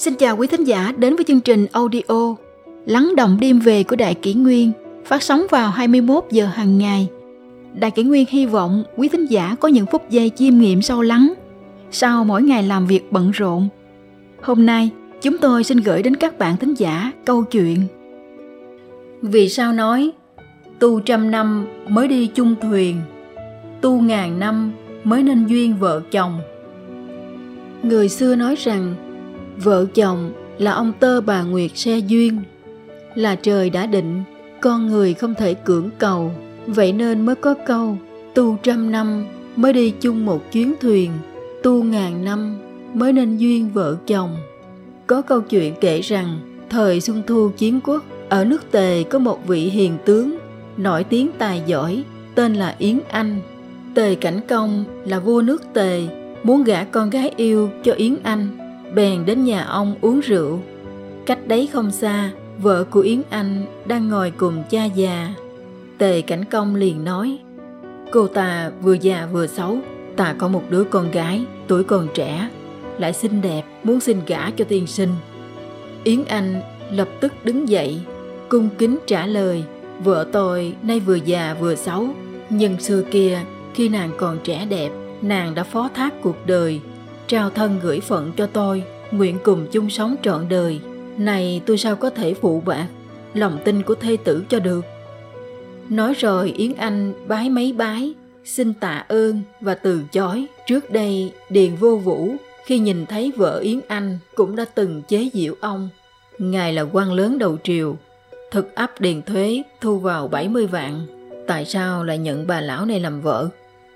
Xin chào quý thính giả đến với chương trình audio Lắng động đêm về của Đại Kỷ Nguyên phát sóng vào 21 giờ hàng ngày. Đại Kỷ Nguyên hy vọng quý thính giả có những phút giây chiêm nghiệm sâu lắng sau mỗi ngày làm việc bận rộn. Hôm nay, chúng tôi xin gửi đến các bạn thính giả câu chuyện Vì sao nói tu trăm năm mới đi chung thuyền, tu ngàn năm mới nên duyên vợ chồng. Người xưa nói rằng vợ chồng là ông tơ bà nguyệt xe duyên. Là trời đã định, con người không thể cưỡng cầu. Vậy nên mới có câu, tu trăm năm mới đi chung một chuyến thuyền, tu ngàn năm mới nên duyên vợ chồng. Có câu chuyện kể rằng, thời xuân thu chiến quốc, ở nước tề có một vị hiền tướng, nổi tiếng tài giỏi, tên là yến anh. Tề cảnh công là vua nước tề, muốn gả con gái yêu cho yến anh bèn đến nhà ông uống rượu. Cách đấy không xa, vợ của yến anh đang ngồi cùng cha già. Tề cảnh công liền nói, cô ta vừa già vừa xấu, ta có một đứa con gái, tuổi còn trẻ, lại xinh đẹp, muốn xin gả cho tiên sinh. Yến anh lập tức đứng dậy, cung kính trả lời, vợ tôi nay vừa già vừa xấu, nhưng xưa kia khi nàng còn trẻ đẹp, nàng đã phó thác cuộc đời trao thân gửi phận cho tôi, nguyện cùng chung sống trọn đời. Này, tôi sao có thể phụ bạc? Lòng tin của thê tử cho được. Nói rồi, yến anh bái mấy bái, xin tạ ơn và từ chối. Trước đây, điền vô vũ, khi nhìn thấy vợ yến anh, cũng đã từng chế giễu ông. Ngài là quan lớn đầu triều, thực áp điền thuế thu vào 70 vạn. Tại sao lại nhận bà lão này làm vợ?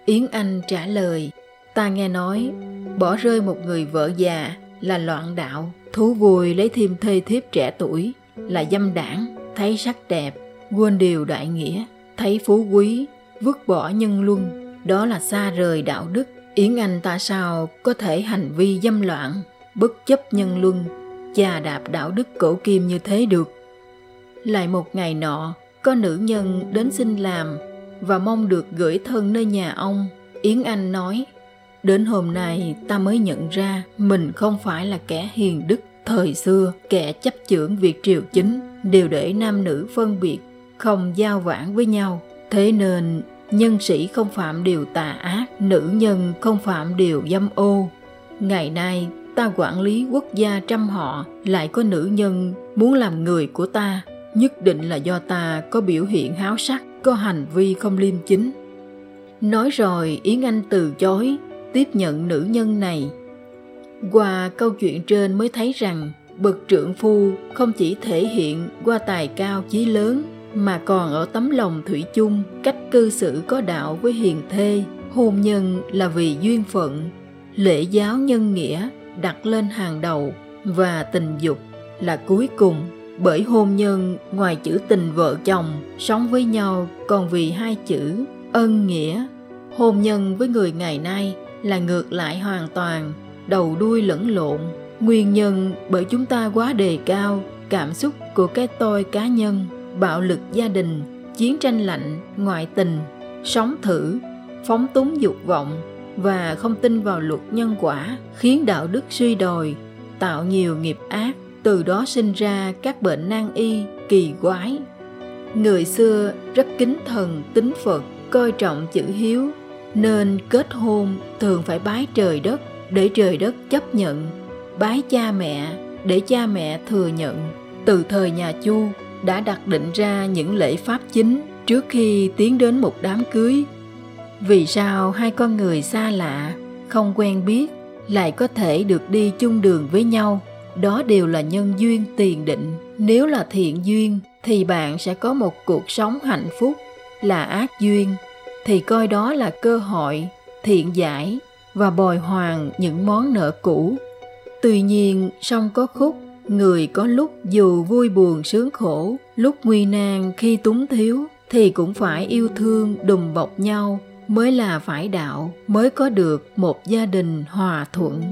Yến anh trả lời ta nghe nói, bỏ rơi một người vợ già là loạn đạo, thú vui lấy thêm thê thiếp trẻ tuổi, là dâm đảng, thấy sắc đẹp, quên điều đại nghĩa, thấy phú quý, vứt bỏ nhân luân. Đó là xa rời đạo đức. Yến anh ta sao có thể hành vi dâm loạn, bất chấp nhân luân, chà đạp đạo đức cổ kim như thế được? Lại một ngày nọ, có nữ nhân đến xin làm và mong được gửi thân nơi nhà ông. Yến anh nói Đến hôm nay ta mới nhận ra mình không phải là kẻ hiền đức. Thời xưa, kẻ chấp chưởng việc triều chính đều để nam nữ phân biệt, không giao vãng với nhau. Thế nên, nhân sĩ không phạm điều tà ác, nữ nhân không phạm điều dâm ô. Ngày nay, ta quản lý quốc gia trăm họ, lại có nữ nhân muốn làm người của ta, nhất định là do ta có biểu hiện háo sắc, có hành vi không liêm chính. Nói rồi Yến Anh từ chối, tiếp nhận nữ nhân này. Qua câu chuyện trên mới thấy rằng, bậc trượng phu không chỉ thể hiện qua tài cao chí lớn, mà còn ở tấm lòng thủy chung, cách cư xử có đạo với hiền thê, hôn nhân là vì duyên phận, lễ giáo nhân nghĩa đặt lên hàng đầu và tình dục là cuối cùng. Bởi hôn nhân, ngoài chữ tình vợ chồng sống với nhau còn vì hai chữ ân nghĩa, hôn nhân với người ngày nay là ngược lại hoàn toàn, đầu đuôi lẫn lộn. Nguyên nhân bởi chúng ta quá đề cao cảm xúc của cái tôi cá nhân, bạo lực gia đình, chiến tranh lạnh, ngoại tình sống thử, phóng túng dục vọng và không tin vào luật nhân quả khiến đạo đức suy đồi, tạo nhiều nghiệp ác. Từ đó sinh ra các bệnh nan y kỳ quái. Người xưa rất kính thần tín phật, coi trọng chữ hiếu nên kết hôn thường phải bái trời đất để trời đất chấp nhận, bái cha mẹ để cha mẹ thừa nhận. Từ thời nhà chu đã đặt định ra những lễ pháp chính trước khi tiến đến một đám cưới. Vì sao hai con người xa lạ, không quen biết, lại có thể được đi chung đường với nhau, đó đều là nhân duyên tiền định. Nếu là thiện duyên, thì bạn sẽ có một cuộc sống hạnh phúc, là ác duyên thì coi đó là cơ hội, thiện giải và bồi hoàn những món nợ cũ. Tuy nhiên, song có khúc, người có lúc dù vui buồn sướng khổ, lúc nguy nan khi túng thiếu thì cũng phải yêu thương, đùm bọc nhau mới là phải đạo, mới có được một gia đình hòa thuận.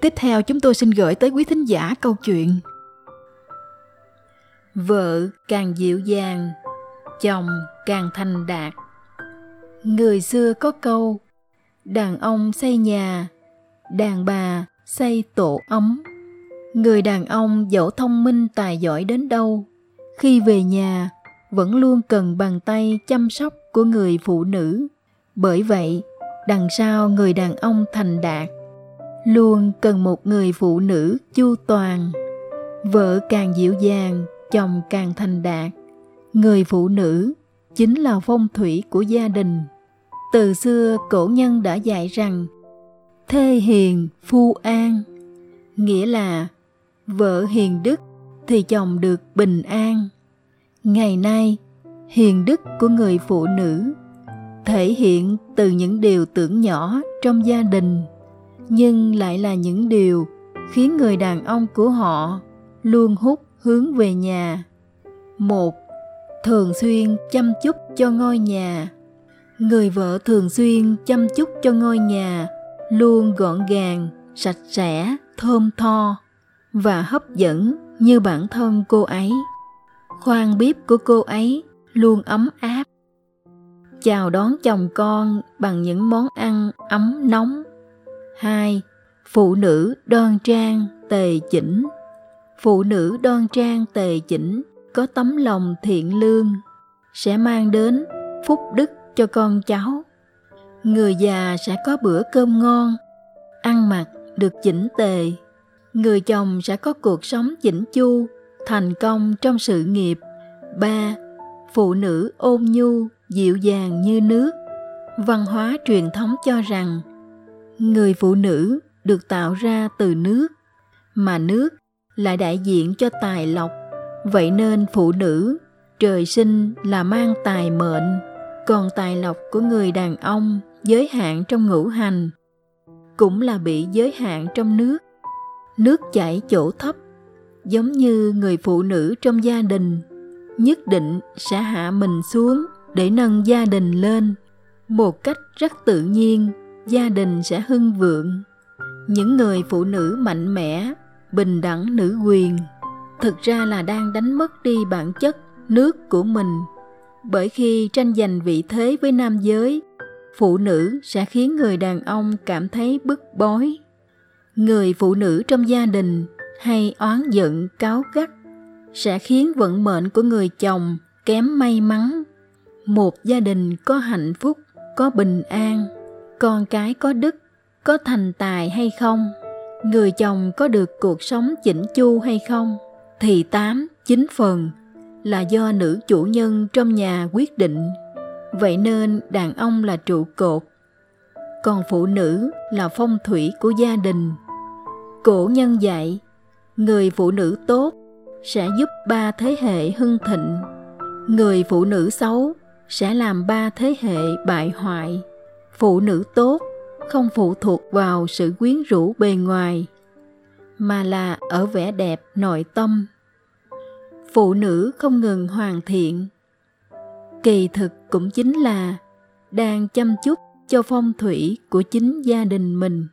Tiếp theo chúng tôi xin gửi tới quý thính giả câu chuyện. Vợ càng dịu dàng, chồng càng thành đạt. Người xưa có câu, đàn ông xây nhà, đàn bà xây tổ ấm. Người đàn ông dẫu thông minh tài giỏi đến đâu, khi về nhà vẫn luôn cần bàn tay chăm sóc của người phụ nữ. Bởi vậy, đằng sau người đàn ông thành đạt luôn cần một người phụ nữ chu toàn. Vợ càng dịu dàng, chồng càng thành đạt. Người phụ nữ chính là phong thủy của gia đình. Từ xưa, cổ nhân đã dạy rằng, thê hiền, phu an. Nghĩa là, vợ hiền đức thì chồng được bình an. Ngày nay, hiền đức của người phụ nữ thể hiện từ những điều tưởng nhỏ trong gia đình nhưng lại là những điều khiến người đàn ông của họ luôn hút hướng về nhà. Một, thường xuyên chăm chút cho ngôi nhà. Người vợ thường xuyên chăm chút cho ngôi nhà, luôn gọn gàng, sạch sẽ, thơm tho và hấp dẫn như bản thân cô ấy. Khoang bếp của cô ấy luôn ấm áp, chào đón chồng con bằng những món ăn ấm nóng hai, phụ nữ đoan trang, tề chỉnh. Phụ nữ đoan trang, tề chỉnh, có tấm lòng thiện lương, sẽ mang đến phúc đức cho con cháu. Người già sẽ có bữa cơm ngon, ăn mặc được chỉnh tề. Người chồng sẽ có cuộc sống chỉnh chu, thành công trong sự nghiệp. Ba, phụ nữ ôn nhu, dịu dàng như nước. Văn hóa truyền thống cho rằng người phụ nữ được tạo ra từ nước, mà nước lại đại diện cho tài lộc. Vậy nên phụ nữ, trời sinh là mang tài mệnh, còn tài lộc của người đàn ông giới hạn trong ngũ hành, cũng là bị giới hạn trong nước. Nước chảy chỗ thấp, giống như người phụ nữ trong gia đình, nhất định sẽ hạ mình xuống để nâng gia đình lên một cách rất tự nhiên gia đình sẽ hưng vượng. Những người phụ nữ mạnh mẽ, bình đẳng nữ quyền, thực ra là đang đánh mất đi bản chất nước của mình. Bởi khi tranh giành vị thế với nam giới, phụ nữ sẽ khiến người đàn ông cảm thấy bức bối. Người phụ nữ trong gia đình hay oán giận cáo gắt sẽ khiến vận mệnh của người chồng kém may mắn. Một gia đình có hạnh phúc, có bình an con cái có đức, có thành tài hay không? Người chồng có được cuộc sống chỉnh chu hay không? Thì tám, chín phần là do nữ chủ nhân trong nhà quyết định. Vậy nên đàn ông là trụ cột. Còn phụ nữ là phong thủy của gia đình. Cổ nhân dạy, người phụ nữ tốt sẽ giúp ba thế hệ hưng thịnh. Người phụ nữ xấu sẽ làm ba thế hệ bại hoại phụ nữ tốt không phụ thuộc vào sự quyến rũ bề ngoài, mà là ở vẻ đẹp nội tâm. Phụ nữ không ngừng hoàn thiện. Kỳ thực cũng chính là đang chăm chút cho phong thủy của chính gia đình mình.